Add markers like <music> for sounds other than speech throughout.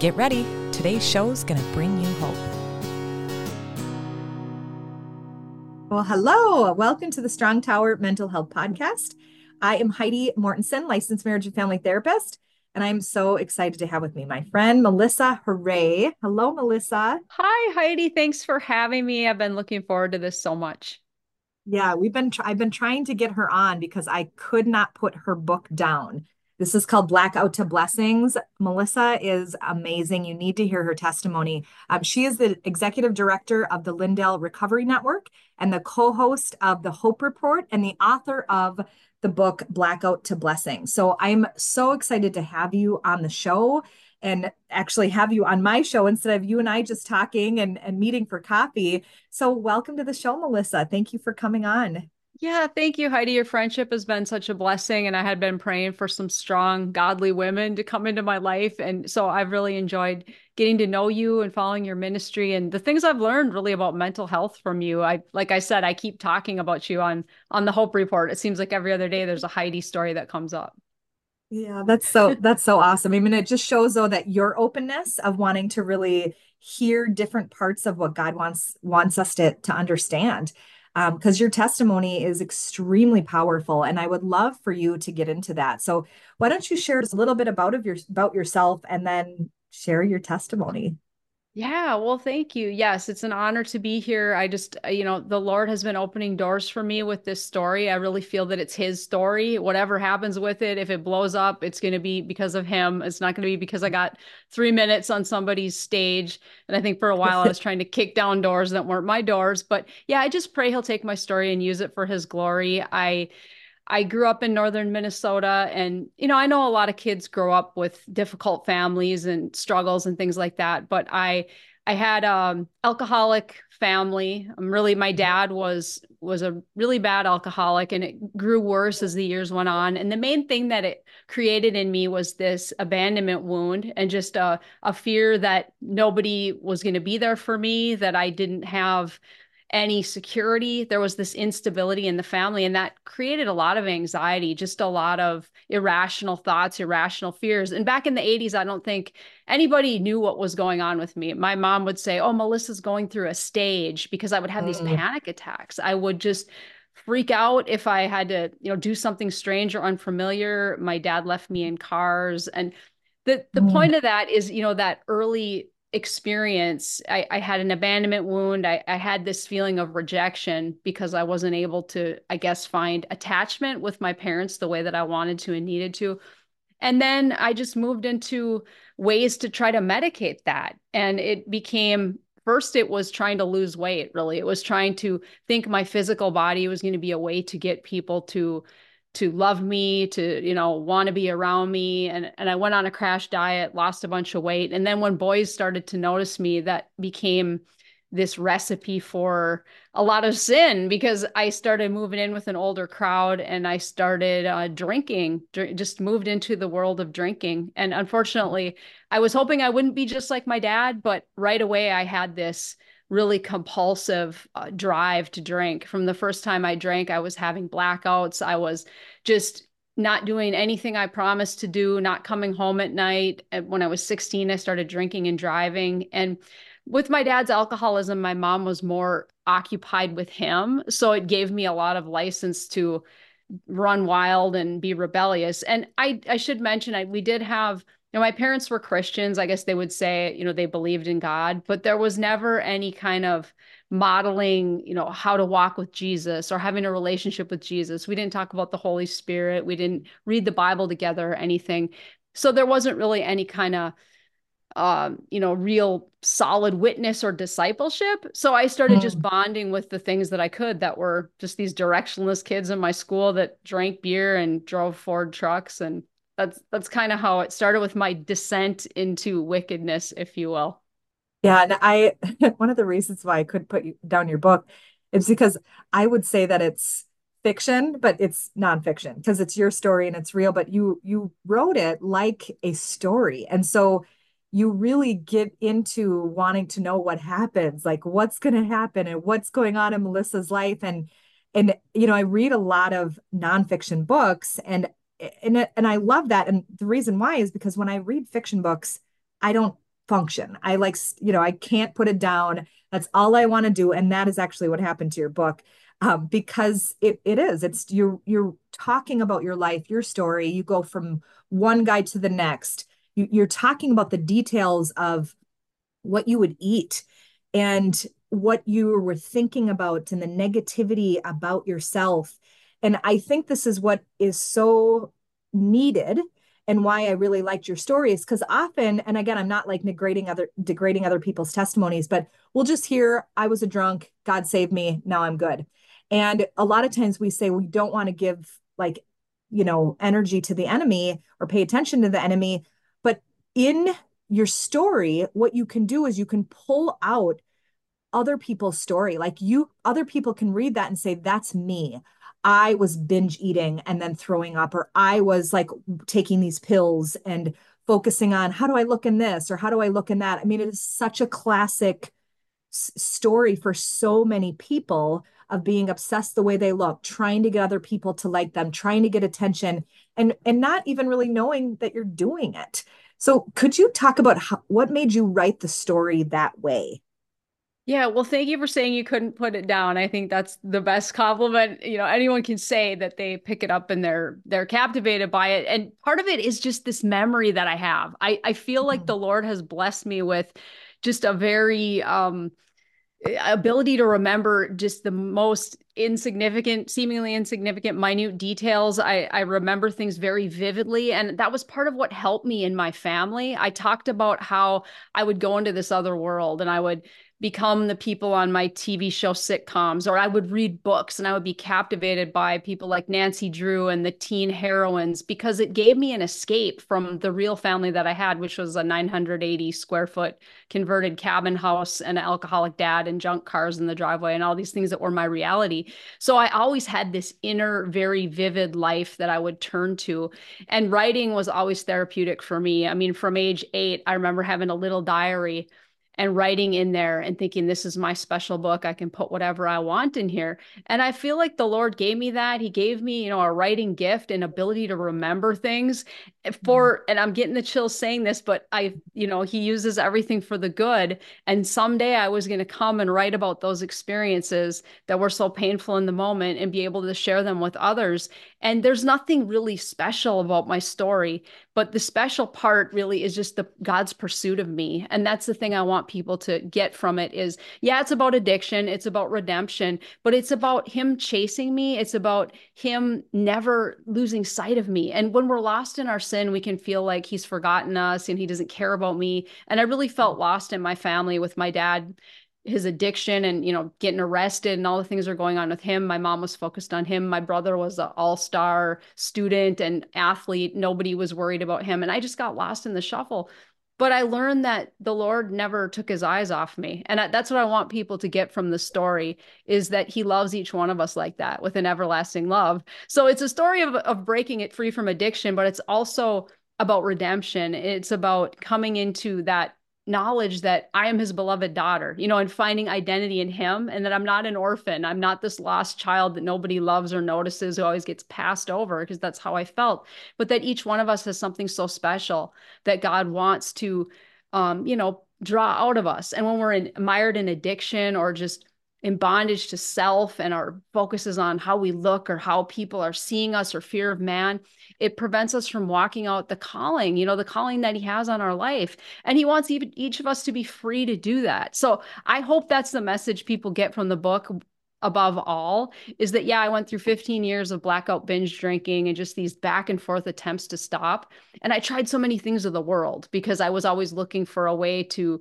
Get ready, today's show is going to bring you hope. Well, hello, welcome to the Strong Tower Mental Health Podcast. I am Heidi Mortensen, licensed marriage and family therapist, and I'm so excited to have with me my friend Melissa Huray. Hello, Melissa. Hi, Heidi. Thanks for having me. I've been looking forward to this so much. Yeah, we've been I've been trying to get her on because I could not put her book down. This is called Blackout to Blessings. Melissa is amazing. You need to hear her testimony. Um, she is the executive director of the Lindell Recovery Network and the co host of the Hope Report and the author of the book Blackout to Blessings. So I'm so excited to have you on the show and actually have you on my show instead of you and I just talking and, and meeting for coffee. So, welcome to the show, Melissa. Thank you for coming on. Yeah, thank you, Heidi. Your friendship has been such a blessing. And I had been praying for some strong, godly women to come into my life. And so I've really enjoyed getting to know you and following your ministry and the things I've learned really about mental health from you. I like I said, I keep talking about you on on the Hope Report. It seems like every other day there's a Heidi story that comes up. Yeah, that's so that's so awesome. I mean, it just shows though that your openness of wanting to really hear different parts of what God wants wants us to to understand because um, your testimony is extremely powerful and i would love for you to get into that. So why don't you share just a little bit about of your about yourself and then share your testimony yeah, well, thank you. Yes, it's an honor to be here. I just, uh, you know, the Lord has been opening doors for me with this story. I really feel that it's His story. Whatever happens with it, if it blows up, it's going to be because of Him. It's not going to be because I got three minutes on somebody's stage. And I think for a while I was <laughs> trying to kick down doors that weren't my doors. But yeah, I just pray He'll take my story and use it for His glory. I, I grew up in northern Minnesota and you know I know a lot of kids grow up with difficult families and struggles and things like that but I I had um alcoholic family. I'm um, really my dad was was a really bad alcoholic and it grew worse as the years went on and the main thing that it created in me was this abandonment wound and just a a fear that nobody was going to be there for me that I didn't have any security. There was this instability in the family, and that created a lot of anxiety, just a lot of irrational thoughts, irrational fears. And back in the 80s, I don't think anybody knew what was going on with me. My mom would say, Oh, Melissa's going through a stage because I would have these mm. panic attacks. I would just freak out if I had to, you know, do something strange or unfamiliar. My dad left me in cars. And the the mm. point of that is, you know, that early experience I, I, had an abandonment wound. I, I, had this feeling of rejection because i wasn't able to i guess find attachment with my parents the way that i wanted to and needed to. And then i just moved into ways to try to medicate that. And it became first it was trying to lose weight really. It was trying to think my physical body was going to be a way to get people to to love me to you know want to be around me and and I went on a crash diet lost a bunch of weight and then when boys started to notice me that became this recipe for a lot of sin because I started moving in with an older crowd and I started uh, drinking, dr- just moved into the world of drinking. And unfortunately, I was hoping I wouldn't be just like my dad, but right away I had this really compulsive uh, drive to drink. From the first time I drank, I was having blackouts. I was just not doing anything I promised to do, not coming home at night. When I was 16, I started drinking and driving. And with my dad's alcoholism, my mom was more occupied with him. So it gave me a lot of license to run wild and be rebellious. And I, I should mention, I, we did have you know, my parents were Christians. I guess they would say, you know, they believed in God, but there was never any kind of modeling, you know, how to walk with Jesus or having a relationship with Jesus. We didn't talk about the Holy Spirit. We didn't read the Bible together or anything. So there wasn't really any kind of, um, you know, real solid witness or discipleship. So I started mm. just bonding with the things that I could that were just these directionless kids in my school that drank beer and drove Ford trucks and that's that's kind of how it started with my descent into wickedness if you will Yeah, and I <laughs> one of the reasons why I could put you down your book is because I would say that it's fiction, but it's nonfiction because it's your story and it's real, but you you wrote it like a story. And so you really get into wanting to know what happens, like what's going to happen and what's going on in Melissa's life. And and you know, I read a lot of nonfiction books and and and I love that. And the reason why is because when I read fiction books, I don't function. I like, you know, I can't put it down. That's all I want to do. And that is actually what happened to your book. Um, because it it is. It's you're you're talking about your life, your story. You go from one guy to the next. You, you're talking about the details of what you would eat and what you were thinking about and the negativity about yourself. And I think this is what is so needed and why I really liked your story is because often, and again, I'm not like degrading other degrading other people's testimonies, but we'll just hear, I was a drunk, God saved me, now I'm good. And a lot of times we say we don't want to give like, you know, energy to the enemy or pay attention to the enemy. But in your story, what you can do is you can pull out other people's story. Like you, other people can read that and say, that's me. I was binge eating and then throwing up, or I was like taking these pills and focusing on how do I look in this or how do I look in that. I mean, it is such a classic s- story for so many people of being obsessed the way they look, trying to get other people to like them, trying to get attention, and and not even really knowing that you're doing it. So, could you talk about how, what made you write the story that way? Yeah, well, thank you for saying you couldn't put it down. I think that's the best compliment, you know, anyone can say that they pick it up and they're they're captivated by it. And part of it is just this memory that I have. I I feel like the Lord has blessed me with just a very um ability to remember just the most insignificant, seemingly insignificant, minute details. I, I remember things very vividly. And that was part of what helped me in my family. I talked about how I would go into this other world and I would become the people on my TV show sitcoms, or I would read books and I would be captivated by people like Nancy Drew and the teen heroines because it gave me an escape from the real family that I had, which was a 980 square foot converted cabin house and an alcoholic dad and junk cars in the driveway and all these things that were my reality. So I always had this inner, very vivid life that I would turn to. And writing was always therapeutic for me. I mean, from age eight, I remember having a little diary and writing in there and thinking this is my special book. I can put whatever i want in here. And i feel like the lord gave me that. He gave me you know a writing gift and ability to remember things Mm-hmm. for and i'm getting the chills saying this but i you know he uses everything for the good. And someday i was going to come and write about those experiences that were so painful in the moment and be able to share them with others. And there's nothing really special about my story but the special part really is just the god's pursuit of me. And that's the thing i want people to get from it is yeah it's about addiction it's about redemption but it's about him chasing me. It's about him never losing sight of me. And when we're lost in our sin we can feel like he's forgotten us and he doesn't care about me. And i really felt mm-hmm. lost in my family with my dad his addiction and you know getting arrested and all the things are going on with him. My mom was focused on him. My brother was an all-star student and athlete. Nobody was worried about him. And i just got lost in the shuffle but i learned that the lord never took his eyes off me. And that's what i want people to get from the story is that he loves each one of us like that with an everlasting love. So it's a story of, of breaking it free from addiction but it's also about redemption. It's about coming into that knowledge that I am his beloved daughter, you know, and finding identity in him and that I'm not an orphan. I'm not this lost child that nobody loves or notices who always gets passed over because that's how I felt. But that each one of us has something so special that God wants to, um, you know, draw out of us. And when we're in, mired in addiction or just in bondage to self and our focus is on how we look or how people are seeing us or fear of man it prevents us from walking out the calling you know the calling that he has on our life. And he wants even each of us to be free to do that. So i hope that's the message people get from the book above all is that yeah i went through 15 years of blackout binge drinking and just these back and forth attempts to stop. And i tried so many things of the world because i was always looking for a way to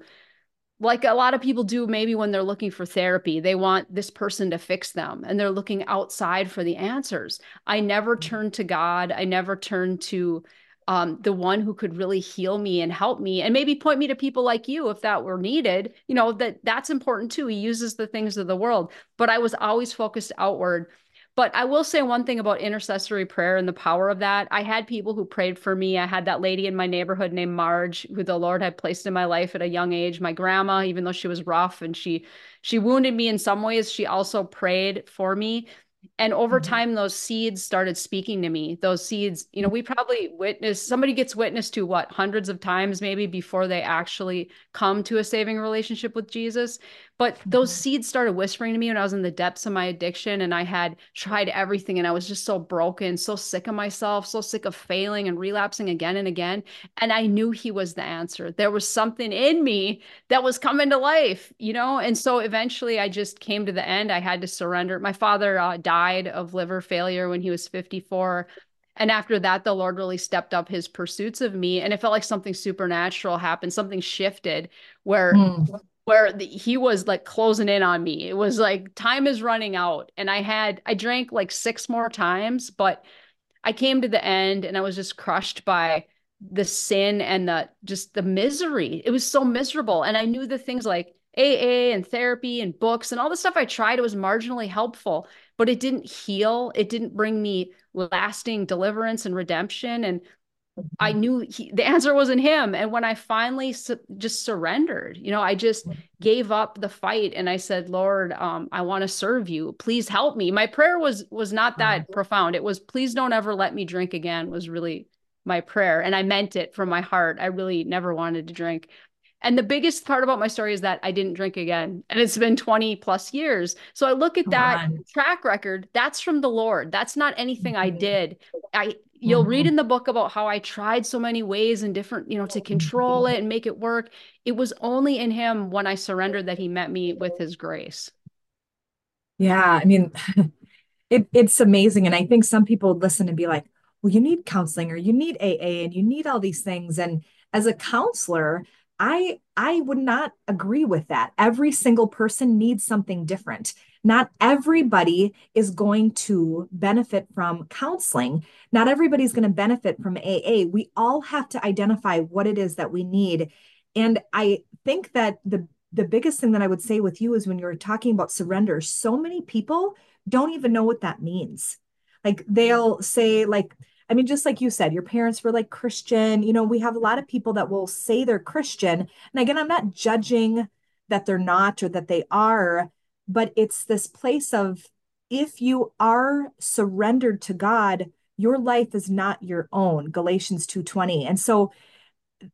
like a lot of people do maybe when they're looking for therapy they want this person to fix them and they're looking outside for the answers. I never mm-hmm. turned to god. I never turned to um, the one who could really heal me and help me and maybe point me to people like you if that were needed. You know that that's important too. He uses the things of the world. But i was always focused outward but I will say one thing about intercessory prayer and the power of that. I had people who prayed for me. I had that lady in my neighborhood named Marge, who the Lord had placed in my life at a young age. My grandma, even though she was rough and she she wounded me in some ways, she also prayed for me and over mm-hmm. time those seeds started speaking to me those seeds you know we probably witness somebody gets witnessed to what hundreds of times maybe before they actually come to a saving relationship with jesus but those seeds started whispering to me when I was in the depths of my addiction and I had tried everything and I was just so broken, so sick of myself, so sick of failing and relapsing again and again. And I knew he was the answer. There was something in me that was coming to life, you know? And so eventually I just came to the end. I had to surrender. My father uh, died of liver failure when he was 54. And after that, the Lord really stepped up his pursuits of me. And it felt like something supernatural happened, something shifted where mm where the, he was like closing in on me. It was like time is running out. And I had, I drank like six more times, but I came to the end and I was just crushed by the sin and the just the misery. It was so miserable. And I knew the things like AA and therapy and books and all the stuff I tried, it was marginally helpful, but it didn't heal. It didn't bring me lasting deliverance and redemption. And I mm-hmm. knew he, the answer was in him. And when I finally su- just surrendered, you know, I just mm-hmm. gave up the fight and I said, Lord, um, I want to serve you. Please help me. My prayer was was not that uh-huh. profound. It was, please don't ever let me drink again. Was really my prayer, and I meant it from my heart. I really never wanted to drink. And the biggest part about my story is that I didn't drink again. And it's been 20 plus years. So I look at Come that on. track record. That's from the Lord. That's not anything mm-hmm. I did. I you'll mm-hmm. read in the book about how I tried so many ways and different, you know, to control it and make it work. It was only in him when I surrendered that he met me with his grace. Yeah, I mean, <laughs> it, it's amazing. And I think some people would listen and be like, well, you need counseling or you need AA and you need all these things. And as a counselor, I I would not agree with that. Every single person needs something different. Not everybody is going to benefit from counseling. Not everybody's going to benefit from AA. We all have to identify what it is that we need. And I think that the the biggest thing that I would say with you is when you're talking about surrender, so many people don't even know what that means. Like they'll say like I mean, just like you said, your parents were like Christian. You know, we have a lot of people that will say they're Christian. And again, I'm not judging that they're not or that they are, but it's this place of if you are surrendered to God, your life is not your own, Galatians 2:20. And so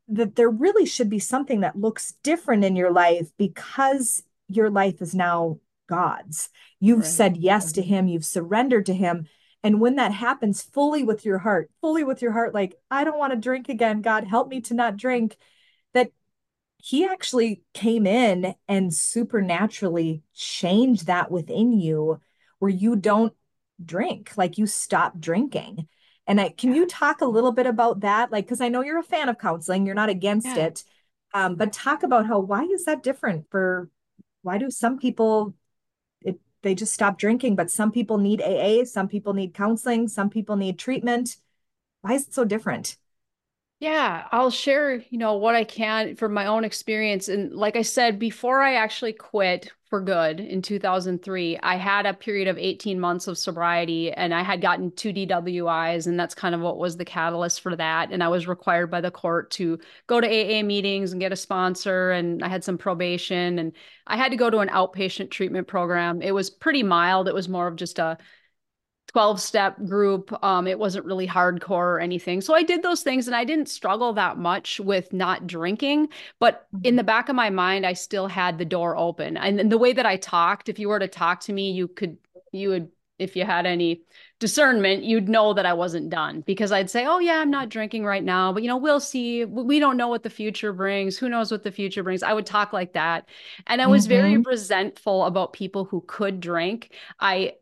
that there really should be something that looks different in your life because your life is now God's. You've right. said yes to mm-hmm. him, you've surrendered to him. And when that happens fully with your heart, fully with your heart, like, I don't want to drink again, God, help me to not drink, he actually came in and supernaturally changed that within you where you don't drink, like you stop drinking. And I can you talk a little bit about that? Like, because I know you're a fan of counseling, you're not against yeah. it. Um, but talk about how why is that different for why do some people it, they just stop drinking. But some people need AA, some people need counseling, some people need treatment. Why is it so different? Yeah, I'll share, you know, what I can from my own experience. And like I said, before I actually quit for good in 2003, I had a period of 18 months of sobriety and I had gotten two DWIs. And that's kind of what was the catalyst for that. And I was required by the court to go to AA meetings and get a sponsor. And I had some probation and I had to go to an outpatient treatment program. It was pretty mild, it was more of just a 12 step group. Um, it wasn't really hardcore or anything. So I did those things and I didn't struggle that much with not drinking. But in mm-hmm. the back of my mind, I still had the door open. And the way that I talked, if you were to talk to me, you could, you would, if you had any discernment, you'd know that I wasn't done because I'd say, Oh, yeah, I'm not drinking right now, but you know, we'll see. We don't know what the future brings. Who knows what the future brings? I would talk like that. And I was mm-hmm. very resentful about people who could drink. I,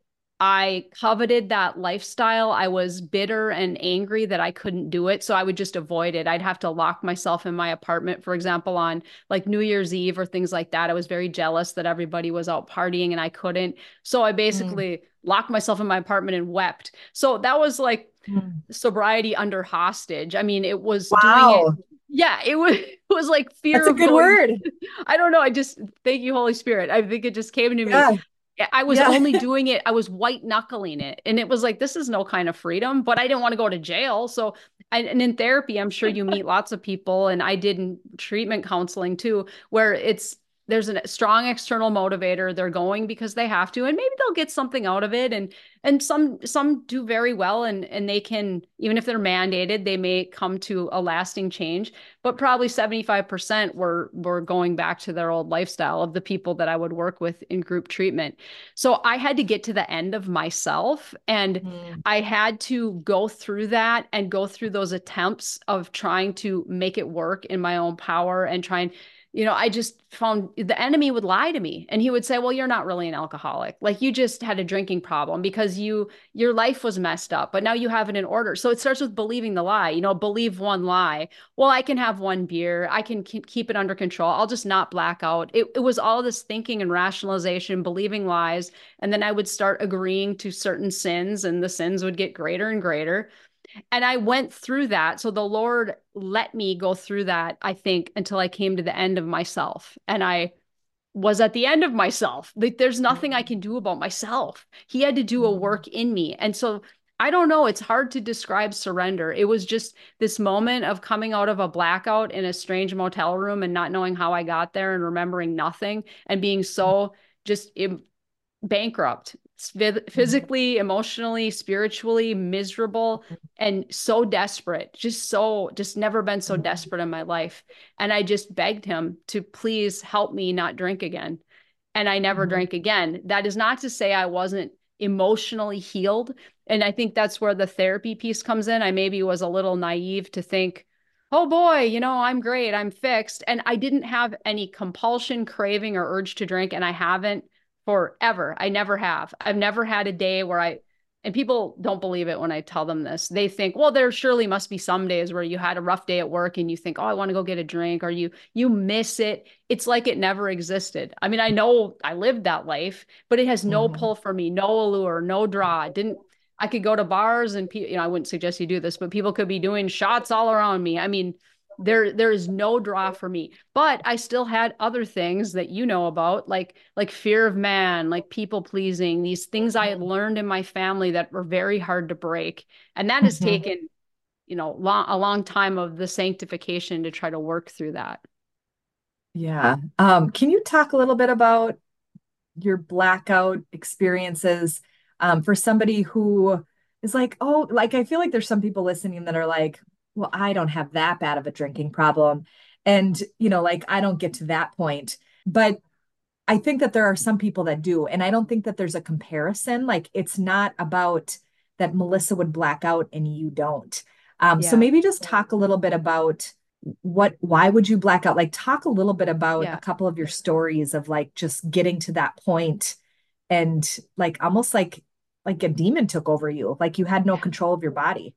I coveted that lifestyle. I was bitter and angry that I couldn't do it. So I would just avoid it. I'd have to lock myself in my apartment, for example, on like New Year's Eve or things like that. I was very jealous that everybody was out partying and I couldn't. So I basically mm. locked myself in my apartment and wept. So that was like mm. sobriety under hostage. I mean, it was wow. doing it. Yeah, it was <laughs> it was like fear. That's a good going, word. <laughs> I don't know. I just thank you, Holy Spirit. I think it just came to me. Yeah. I was yeah. only <laughs> doing it, I was white knuckling it. And it was like, this is no kind of freedom, but I didn't want to go to jail. So, and in therapy, I'm sure you meet lots of people, and I did in treatment counseling too, where it's there's a strong external motivator. They're going because they have to and maybe they'll get something out of it. And and some some do very well and and they can even if they're mandated they may come to a lasting change. But probably 75% were were going back to their old lifestyle of the people that I would work with in group treatment. So I had to get to the end of myself and mm. I had to go through that and go through those attempts of trying to make it work in my own power and trying you know, I just found the enemy would lie to me and he would say, "Well, you're not really an alcoholic. Like you just had a drinking problem because you your life was messed up, but now you have it in order." So it starts with believing the lie. You know, believe one lie. Well, I can have one beer. I can keep it under control. I'll just not black out. It it was all this thinking and rationalization, believing lies, and then I would start agreeing to certain sins and the sins would get greater and greater and I went through that. So the Lord let me go through that, I think, until I came to the end of myself. And I was at the end of myself. Like there's nothing I can do about myself. He had to do a mm-hmm. work in me. And so I don't know, it's hard to describe surrender. It was just this moment of coming out of a blackout in a strange motel room and not knowing how I got there and remembering nothing and being so just bankrupt Mm-hmm. physically, emotionally, spiritually miserable mm-hmm. and so desperate. Just so, just never been so mm-hmm. desperate in my life. And I just begged him to please help me not drink again. And I never drank again. That is not to say I wasn't emotionally healed. And I think that's where the therapy piece comes in. I maybe was a little naive to think, oh boy, you know, I'm great, I'm fixed. And I didn't have any compulsion, craving, or urge to drink. And I haven't forever. I never have. I've never had a day where I, and people don't believe it when I tell them this. They think, well, there surely must be some days where you had a rough day at work and you think, oh, I want to go get a drink, or you you miss it. It's like it never existed. I mean, I know I lived that life, but it has no mm-hmm. pull for me, no allure, no draw. It didn't I could go to bars and you know, I wouldn't suggest you do this, but people could be doing shots all around me. I mean, there there is no draw for me but i still had other things that you know about like like fear of man like people pleasing these things i had mm-hmm. learned in my family that were very hard to break. And that has mm-hmm. taken you know long, a long time of the sanctification to try to work through that. Yeah. Um can you talk a little bit about your blackout experiences? Um for somebody who is like oh like i feel like there's some people listening that are like well, I don't have that bad of a drinking problem. And, you know, like I don't get to that point. But I think that there are some people that do. And I don't think that there's a comparison. Like it's not about that Melissa would black out and you don't. Um, yeah. So maybe just talk a little bit about what, why would you black out? Like talk a little bit about yeah. a couple of your stories of like just getting to that point and like almost like, like a demon took over you, like you had no control of your body.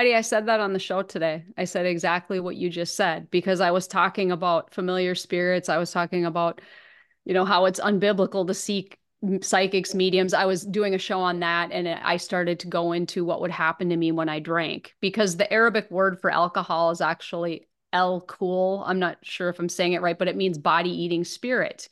Heidi, I said that on the show today. I said exactly what you just said because I was talking about familiar spirits. I was talking about, you know, how it's unbiblical to seek psychics, mediums. I was doing a show on that and I started to go into what would happen to me when I drank because the Arabic word for alcohol is actually El Cool. I'm not sure if I'm saying it right, but it means body eating spirit.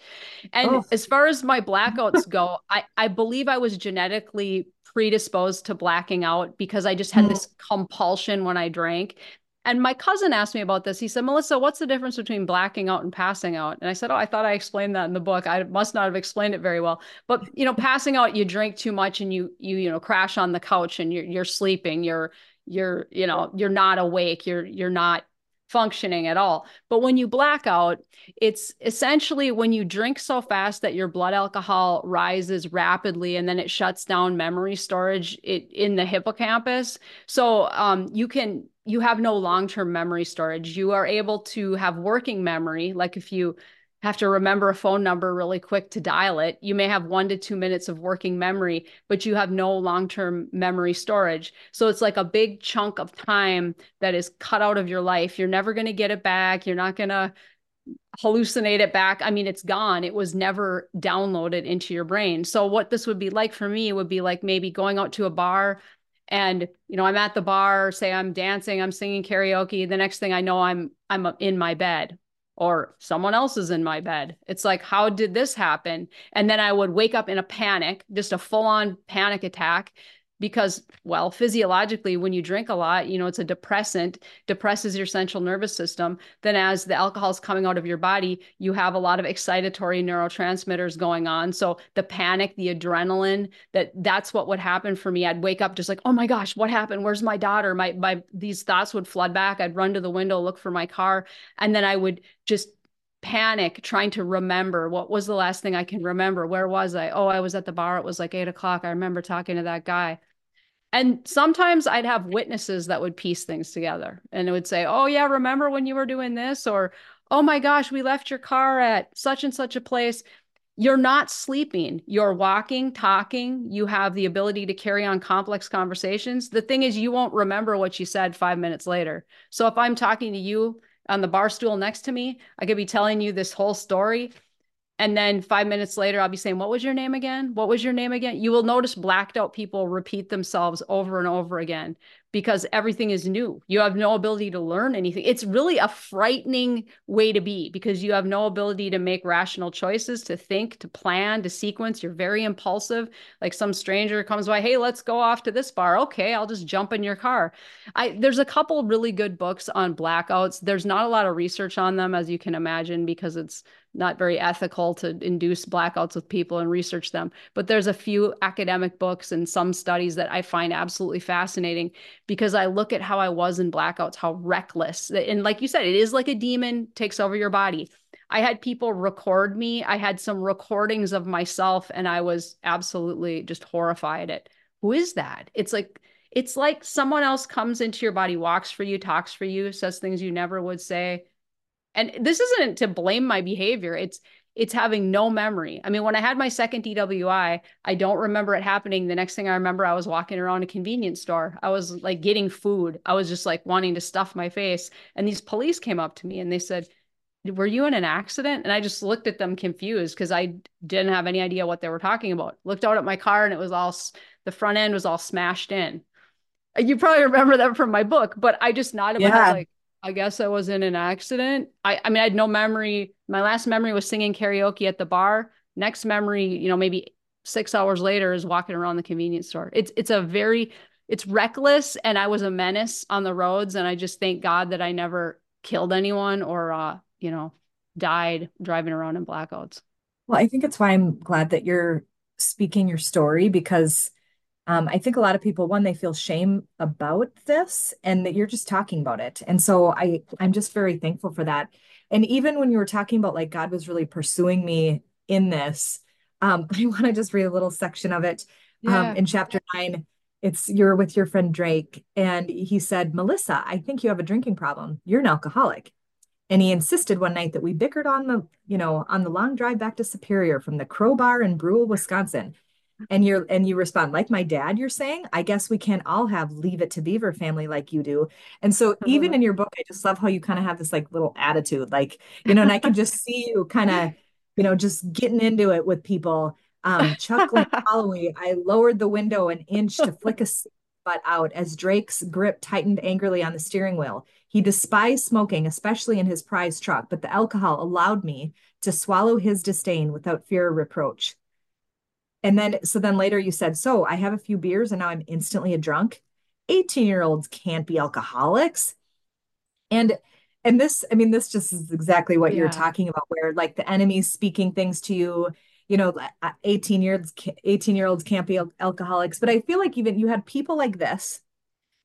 And oh. as far as my blackouts <laughs> go, I, I believe I was genetically predisposed to blacking out because I just had mm. this compulsion when I drank. And my cousin asked me about this. He said, Melissa, what's the difference between blacking out and passing out? And I said, Oh, I thought I explained that in the book. I must not have explained it very well. But you know, passing out, you drink too much and you you you know crash on the couch and you're you're sleeping. You're you're you know you're not awake. You're you're not functioning at all. But when you black out, it's essentially when you drink so fast that your blood alcohol rises rapidly and then it shuts down memory storage in the hippocampus. So um, you can you have no long-term memory storage. You are able to have working memory, like if you have to remember a phone number really quick to dial it. You may have one to two minutes of working memory, but you have no long term memory storage. So it's like a big chunk of time that is cut out of your life. You're never going to get it back. You're not going to hallucinate it back. I mean, it's gone. It was never downloaded into your brain. So, what this would be like for me would be like maybe going out to a bar and you know i'm at the bar say i'm dancing i'm singing karaoke the next thing i know i'm i'm uh, in my bed or someone else is in my bed. It's like how did this happen? And then i would wake up in a panic just a full on panic attack because well physiologically when you drink a lot you know it's a depressant depresses your central nervous system then as the alcohol is coming out of your body you have a lot of excitatory neurotransmitters going on so the panic the adrenaline that that's what would happen for me i'd wake up just like oh my gosh what happened where's my daughter my my these thoughts would flood back i'd run to the window look for my car and then i would just panic trying to remember what was the last thing I can remember. Where was I? Oh, I was at the bar. It was like eight o'clock. I remember talking to that guy. And sometimes I'd have witnesses that would piece things together and it would say, Oh, yeah, remember when you were doing this? Or, Oh my gosh, we left your car at such and such a place. You're not sleeping. You're walking, talking. You have the ability to carry on complex conversations. The thing is, you won't remember what you said five minutes later. So if I'm talking to you on the bar stool next to me, I could be telling you this whole story and then five minutes later i'll be saying what was your name again? What was your name again? You will notice blacked out people repeat themselves over and over again because everything is new. You have no ability to learn anything. It's really a frightening way to be because you have no ability to make rational choices to think to plan to sequence. You're very impulsive. Like some stranger comes by hey let's go off to this bar. Okay i'll just jump in your car. I there's a couple really good books on blackouts. There's not a lot of research on them as you can imagine because it's not very ethical to induce blackouts with people and research them. But there's a few academic books and some studies that I find absolutely fascinating because I look at how I was in blackouts, how reckless. And like you said, it is like a demon takes over your body. I had people record me. I had some recordings of myself and I was absolutely just horrified at who is that? It's like it's like someone else comes into your body, walks for you, talks for you, says things you never would say and this isn't to blame my behavior. It's it's having no memory. I mean when i had my second dwi i don't remember it happening. The next thing i remember i was walking around a convenience store. I was like getting food. I was just like wanting to stuff my face. And these police came up to me and they said were you in an accident? And i just looked at them confused because i didn't have any idea what they were talking about. Looked out at my car and it was all the front end was all smashed in. You probably remember that from my book but i just nodded yeah. my head like I guess I was in an accident. I, I mean, I had no memory. My last memory was singing karaoke at the bar. Next memory, you know, maybe six hours later is walking around the convenience store. It's it's a very it's reckless and I was a menace on the roads. And I just thank God that I never killed anyone or uh, you know, died driving around in blackouts. Well, I think it's why I'm glad that you're speaking your story because um, I think a lot of people, one, they feel shame about this and that you're just talking about it. And so I, I'm just very thankful for that. And even when you were talking about like God was really pursuing me in this, um, <laughs> I want to just read a little section of it um, in chapter nine. It's you're with your friend Drake, and he said, Melissa, I think you have a drinking problem. You're an alcoholic. And he insisted one night that we bickered on the, you know, on the long drive back to Superior from the Crowbar in Brule, Wisconsin and you're and you respond like my dad you're saying? I guess we can't all have leave it to beaver family like you do. And so mm-hmm. even in your book i just love how you kind of have this like little attitude like you know and i can just <laughs> see you kind of you know just getting into it with people. Um chuckling <laughs> hollowly i lowered the window an inch to flick a <laughs> butt out as drake's grip tightened angrily on the steering wheel. He despised smoking especially in his prize truck but the alcohol allowed me to swallow his disdain without fear or reproach and then, so then later you said, So I have a few beers and now I'm instantly a drunk. 18 year olds can't be alcoholics. And, and this, I mean, this just is exactly what yeah. you're talking about, where like the enemy's speaking things to you. You know, uh, 18 years, 18 year olds can't be alcoholics. But I feel like even you had people like this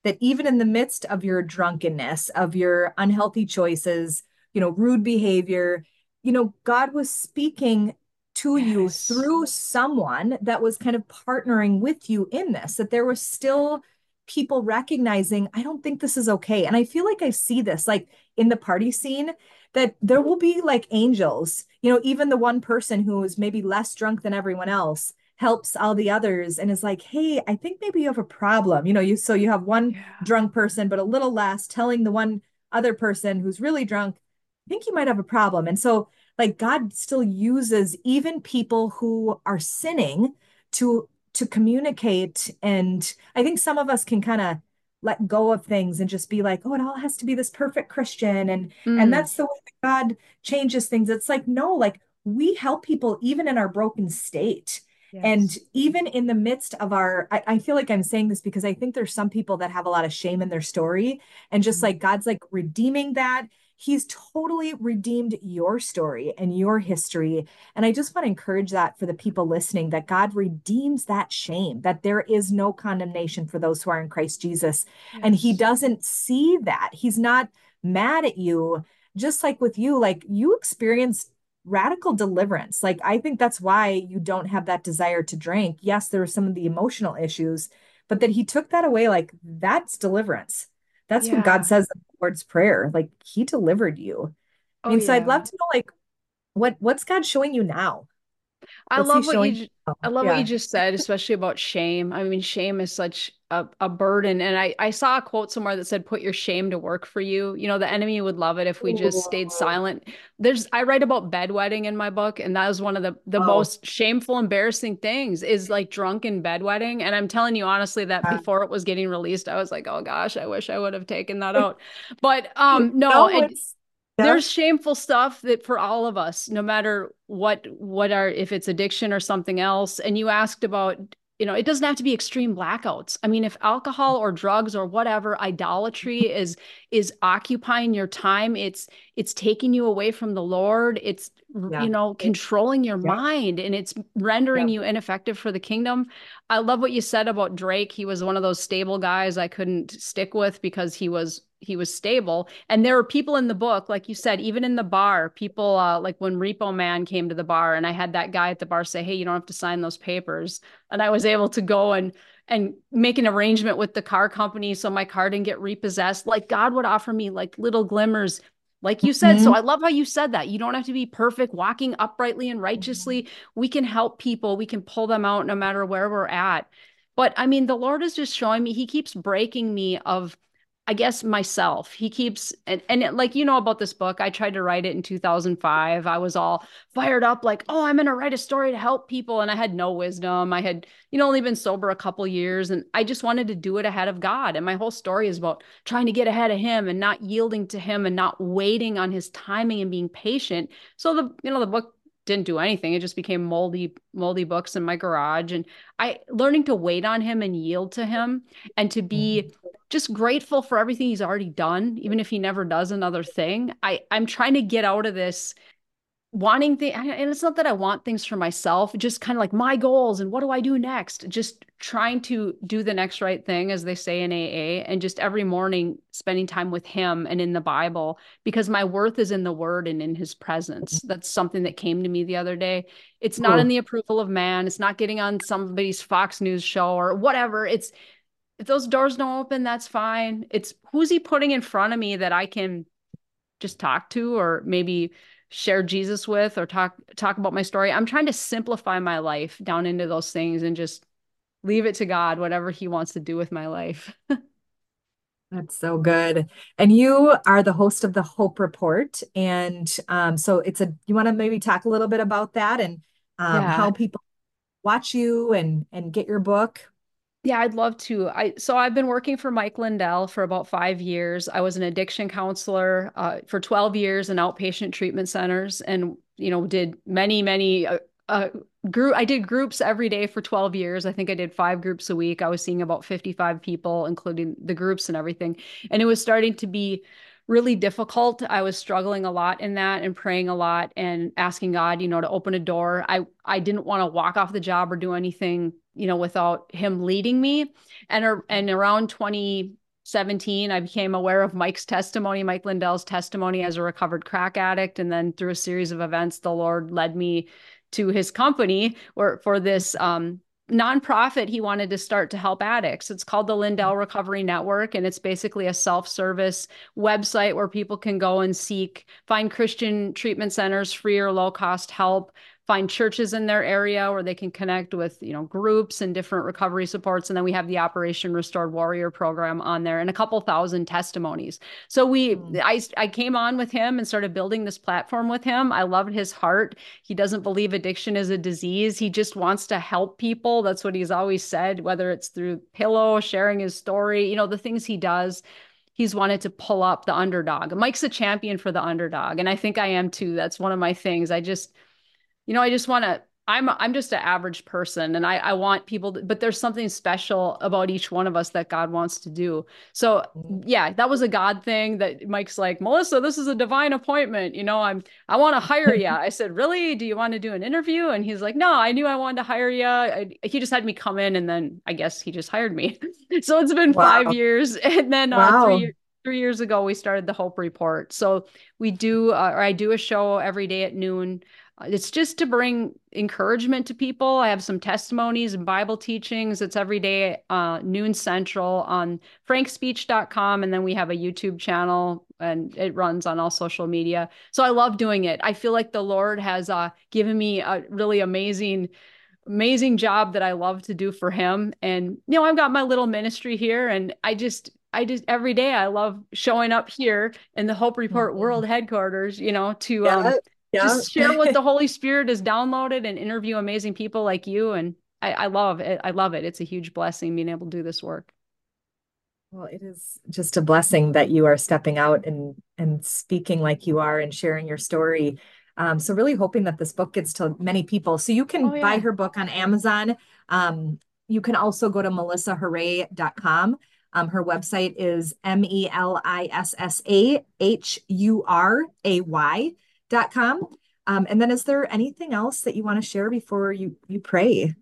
that even in the midst of your drunkenness, of your unhealthy choices, you know, rude behavior, you know, God was speaking to yes. you through someone that was kind of partnering with you in this, that there was still people recognizing, I don't think this is okay. And I feel like I see this like in the party scene that there will be like angels, you know, even the one person who is maybe less drunk than everyone else helps all the others and is like, hey, I think maybe you have a problem. You know, you so you have one yeah. drunk person, but a little less telling the one other person who's really drunk, I think you might have a problem. And so like God still uses even people who are sinning to to communicate. And I think some of us can kind of let go of things and just be like, oh, it all has to be this perfect Christian. And mm. and that's the way that God changes things. It's like, no, like we help people even in our broken state. Yes. And even in the midst of our, I, I, feel like I'm saying this because I think there's some people that have a lot of shame in their story. And just mm-hmm. like God's like redeeming that He's totally redeemed your story and your history. And I just want to encourage that for the people listening that God redeems that shame, that there is no condemnation for those who are in Christ Jesus. Yes. And He doesn't see that. He's not mad at you. Just like with you, like you experienced radical deliverance. Like I think that's why you don't have that desire to drink. Yes, there were some of the emotional issues, but that He took that away, like that's deliverance. That's yeah. what God says in the Lord's Prayer. Like He delivered you. I oh, mean, oh, so I'd love to know, like, what what's God showing you now? I love what you. I love yeah. what you just said, especially about shame. I mean, shame is such a, a burden. And I, I saw a quote somewhere that said, "Put your shame to work for you." You know, the enemy would love it if we just stayed silent. There's, I write about bedwetting in my book, and that was one of the the oh. most shameful, embarrassing things is like drunken bedwetting. And I'm telling you honestly that before it was getting released, I was like, "Oh gosh, I wish I would have taken that out." But um, no, no it's yeah. there's shameful stuff that for all of us no matter what what are if it's addiction or something else and you asked about you know it doesn't have to be extreme blackouts i mean if alcohol or drugs or whatever idolatry <laughs> is is occupying your time it's it's taking you away from the lord it's yeah. you know controlling your yeah. mind and it's rendering you ineffective for the kingdom i love what you said about drake he was one of those stable guys i couldn't stick with because he was he was stable. And there were people in the book like you said even in the bar people uh, like when repo man came to the bar and i had that guy at the bar say hey you don't have to sign those papers. And i was able to go and and make an arrangement with the car company so my car didn't get repossessed. Like god would offer me like little glimmers like you said. Mm-hmm. so i love how you said that. You don't have to be perfect walking uprightly and righteously. We can help people. We can pull them out no matter where we're at. But i mean the lord is just showing me he keeps breaking me of I guess myself. He keeps and, and it, like you know about this book, I tried to write it in 2005. I was all fired up like, "Oh, I'm going to write a story to help people." And I had no wisdom. I had, you know, only been sober a couple years and I just wanted to do it ahead of God. And my whole story is about trying to get ahead of him and not yielding to him and not waiting on his timing and being patient. So the, you know, the book didn't do anything. It just became moldy, moldy books in my garage. And I learning to wait on him and yield to him and to be mm-hmm. just grateful for everything he's already done, even if he never does another thing. I, I'm trying to get out of this wanting things and it's not that i want things for myself just kind of like my goals and what do i do next? Just trying to do the next right thing as they say in aa and just every morning spending time with him and in the bible because my worth is in the word and in his presence. That's something that came to me the other day. It's not in the approval of man. It's not getting on somebody's fox news show or whatever. It's if those doors don't open that's fine. It's who's he putting in front of me that i can just talk to or maybe share Jesus with or talk talk about my story. I'm trying to simplify my life down into those things and just leave it to God whatever he wants to do with my life. <laughs> That's so good. And you are the host of the Hope Report and um, so it's a you want to maybe talk a little bit about that and um, yeah. how people watch you and and get your book. Yeah, I'd love to. I so I've been working for Mike Lindell for about five years. I was an addiction counselor uh, for 12 years in outpatient treatment centers, and you know did many many uh, uh, group. I did groups every day for 12 years. I think I did five groups a week. I was seeing about 55 people, including the groups and everything, and it was starting to be really difficult. I was struggling a lot in that and praying a lot and asking God, you know, to open a door. I I didn't want to walk off the job or do anything you know, without him leading me. And, and around 2017, I became aware of Mike's testimony, Mike Lindell's testimony as a recovered crack addict. And then through a series of events, the Lord led me to his company or for this um, nonprofit he wanted to start to help addicts. It's called the Lindell mm-hmm. Recovery Network, and it's basically a self service website where people can go and seek, find Christian treatment centers, free or low cost help find churches in their area where they can connect with, you know, groups and different recovery supports. And then we have the Operation Restored Warrior program on there and a couple thousand testimonies. So we, mm. I, I came on with him and started building this platform with him. I loved his heart. He doesn't believe addiction is a disease. He just wants to help people. That's what he's always said, whether it's through Pillow, sharing his story, you know, the things he does he's wanted to pull up the underdog. Mike's a champion for the underdog. And I think I am too. That's one of my things. I just, you know, I just want to I'm I'm just an average person and I I want people to, but there's something special about each one of us that God wants to do. So mm-hmm. yeah, that was a God thing that Mike's like, "Melissa, this is a divine appointment. You know, I'm I want to hire you." I said, "Really? Do you want to do an interview?" And he's like, "No, I knew I wanted to hire you. I, he just had me come in and then I guess he just hired me." <laughs> so it's been wow. 5 years <laughs> and then uh, 3 years three years ago we started the hope report so we do uh, or i do a show every day at noon it's just to bring encouragement to people. I have some testimonies and Bible teachings. It's every day, uh, noon central on frankspeech.com. And then we have a YouTube channel and it runs on all social media. So I love doing it. I feel like the Lord has uh, given me a really amazing amazing job that I love to do for him. And, you know, I've got my little ministry here and I just, I just every day I love showing up here in the Hope Report mm-hmm. World headquarters, you know, to yeah. um, yeah. just share what the <laughs> Holy Spirit has downloaded and interview amazing people like you. And I, I love it. I love it. It's a huge blessing being able to do this work. Well, it is just a blessing that you are stepping out and and speaking like you are and sharing your story. Um, so really hoping that this book gets to many people. So you can oh, yeah. buy her book on Amazon. Um, you can also go to melissahuray.com. Um, her website is M E L I S S A H U R A Y com. Um, and then is there anything else that you want to share before you you pray?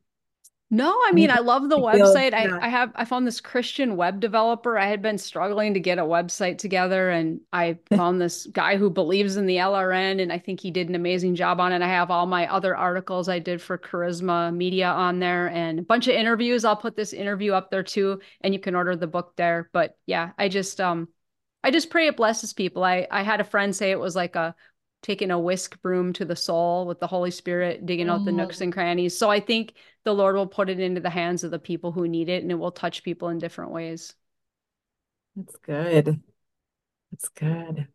No, I mean, I love the website. I, I have, I found this Christian web developer. I had been struggling to get a website together and I <laughs> found this guy who believes in the LRN and I think he did an amazing job on it. I have all my other articles I did for Charisma Media on there and a bunch of interviews. I'll put this interview up there too and you can order the book there. But yeah, I just, um, I just pray it blesses people. I, I had a friend say it was like a taking a whisk broom to the soul with the Holy Spirit, digging out the nooks mm. and crannies. So I think the Lord will put it into the hands of the people who need it and it will touch people in different ways. That's good. That's good.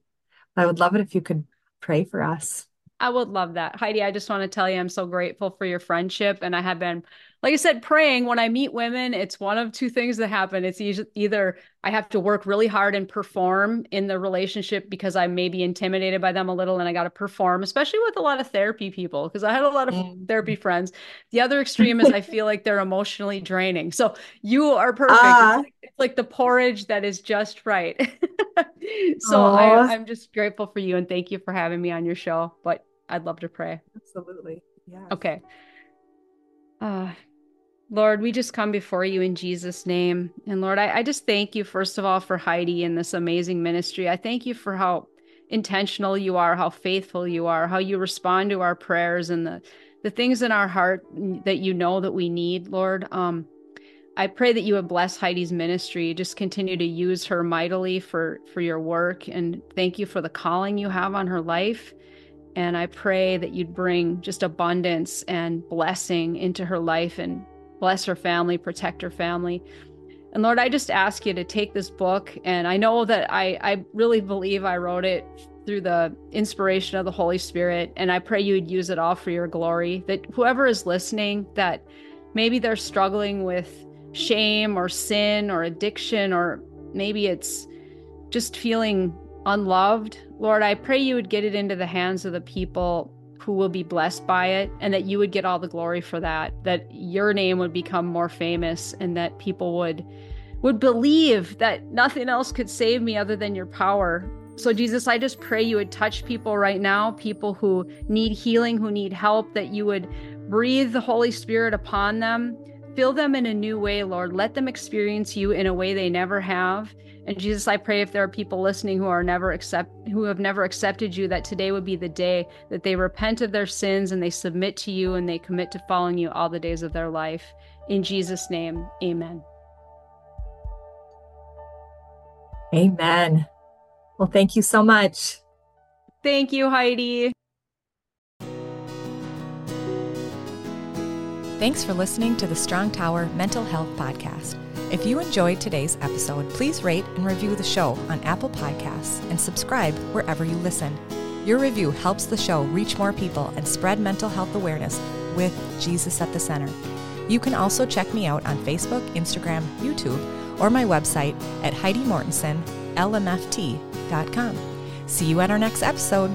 I would love it if you could pray for us. I would love that. Heidi, I just want to tell you I'm so grateful for your friendship. And I have been, like I said, praying when I meet women, it's one of two things that happen. It's either I have to work really hard and perform in the relationship because I may be intimidated by them a little and I got to perform, especially with a lot of therapy people, because I had a lot of mm. therapy friends. The other extreme is I feel like they're emotionally draining. So you are perfect. Uh, it's, ah. like, it's, like, the porridge that is just right. <laughs> so I, I'm just grateful for you and thank you for having me on your show. But I'd love to pray. Absolutely. Yeah. Okay. Uh, Lord, we just come before you in Jesus' name. And Lord, I, I just thank you, first of all, for Heidi and this amazing ministry. I thank you for how intentional you are, how faithful you are, how you respond to our prayers and the, the things in our heart that you know that we need, Lord. Um, I pray that you would bless Heidi's ministry. Just continue to use her mightily for for your work, and thank you for the calling you have on her life. And I pray that you'd bring just abundance and blessing into her life and bless her family, protect her family. And Lord, I just ask you to take this book. And I know that I, I really believe I wrote it through the inspiration of the Holy Spirit. And I pray you would use it all for your glory. That whoever is listening, that maybe they're struggling with shame or sin or addiction, or maybe it's just feeling unloved Lord, I pray you would get it into the hands of the people who will be blessed by it and that you would get all the glory for that that your name would become more famous and that people would would believe that nothing else could save me other than your power. So jesus i just pray you would touch people right now people who need healing who need help that you would breathe the holy spirit upon them fill them in a new way lord let them experience you in a way they never have and Jesus, I pray if there are people listening who are never accept who have never accepted you, that today would be the day that they repent of their sins and they submit to you and they commit to following you all the days of their life. In Jesus' name, amen. Amen. Well, thank you so much. Thank you, Heidi. Thanks for listening to the Strong Tower Mental Health Podcast. If you enjoyed today's episode, please rate and review the show on Apple Podcasts and subscribe wherever you listen. Your review helps the show reach more people and spread mental health awareness with Jesus at the center. You can also check me out on Facebook, Instagram, YouTube, or my website at HeidiMortensenLMFT.com. See you at our next episode.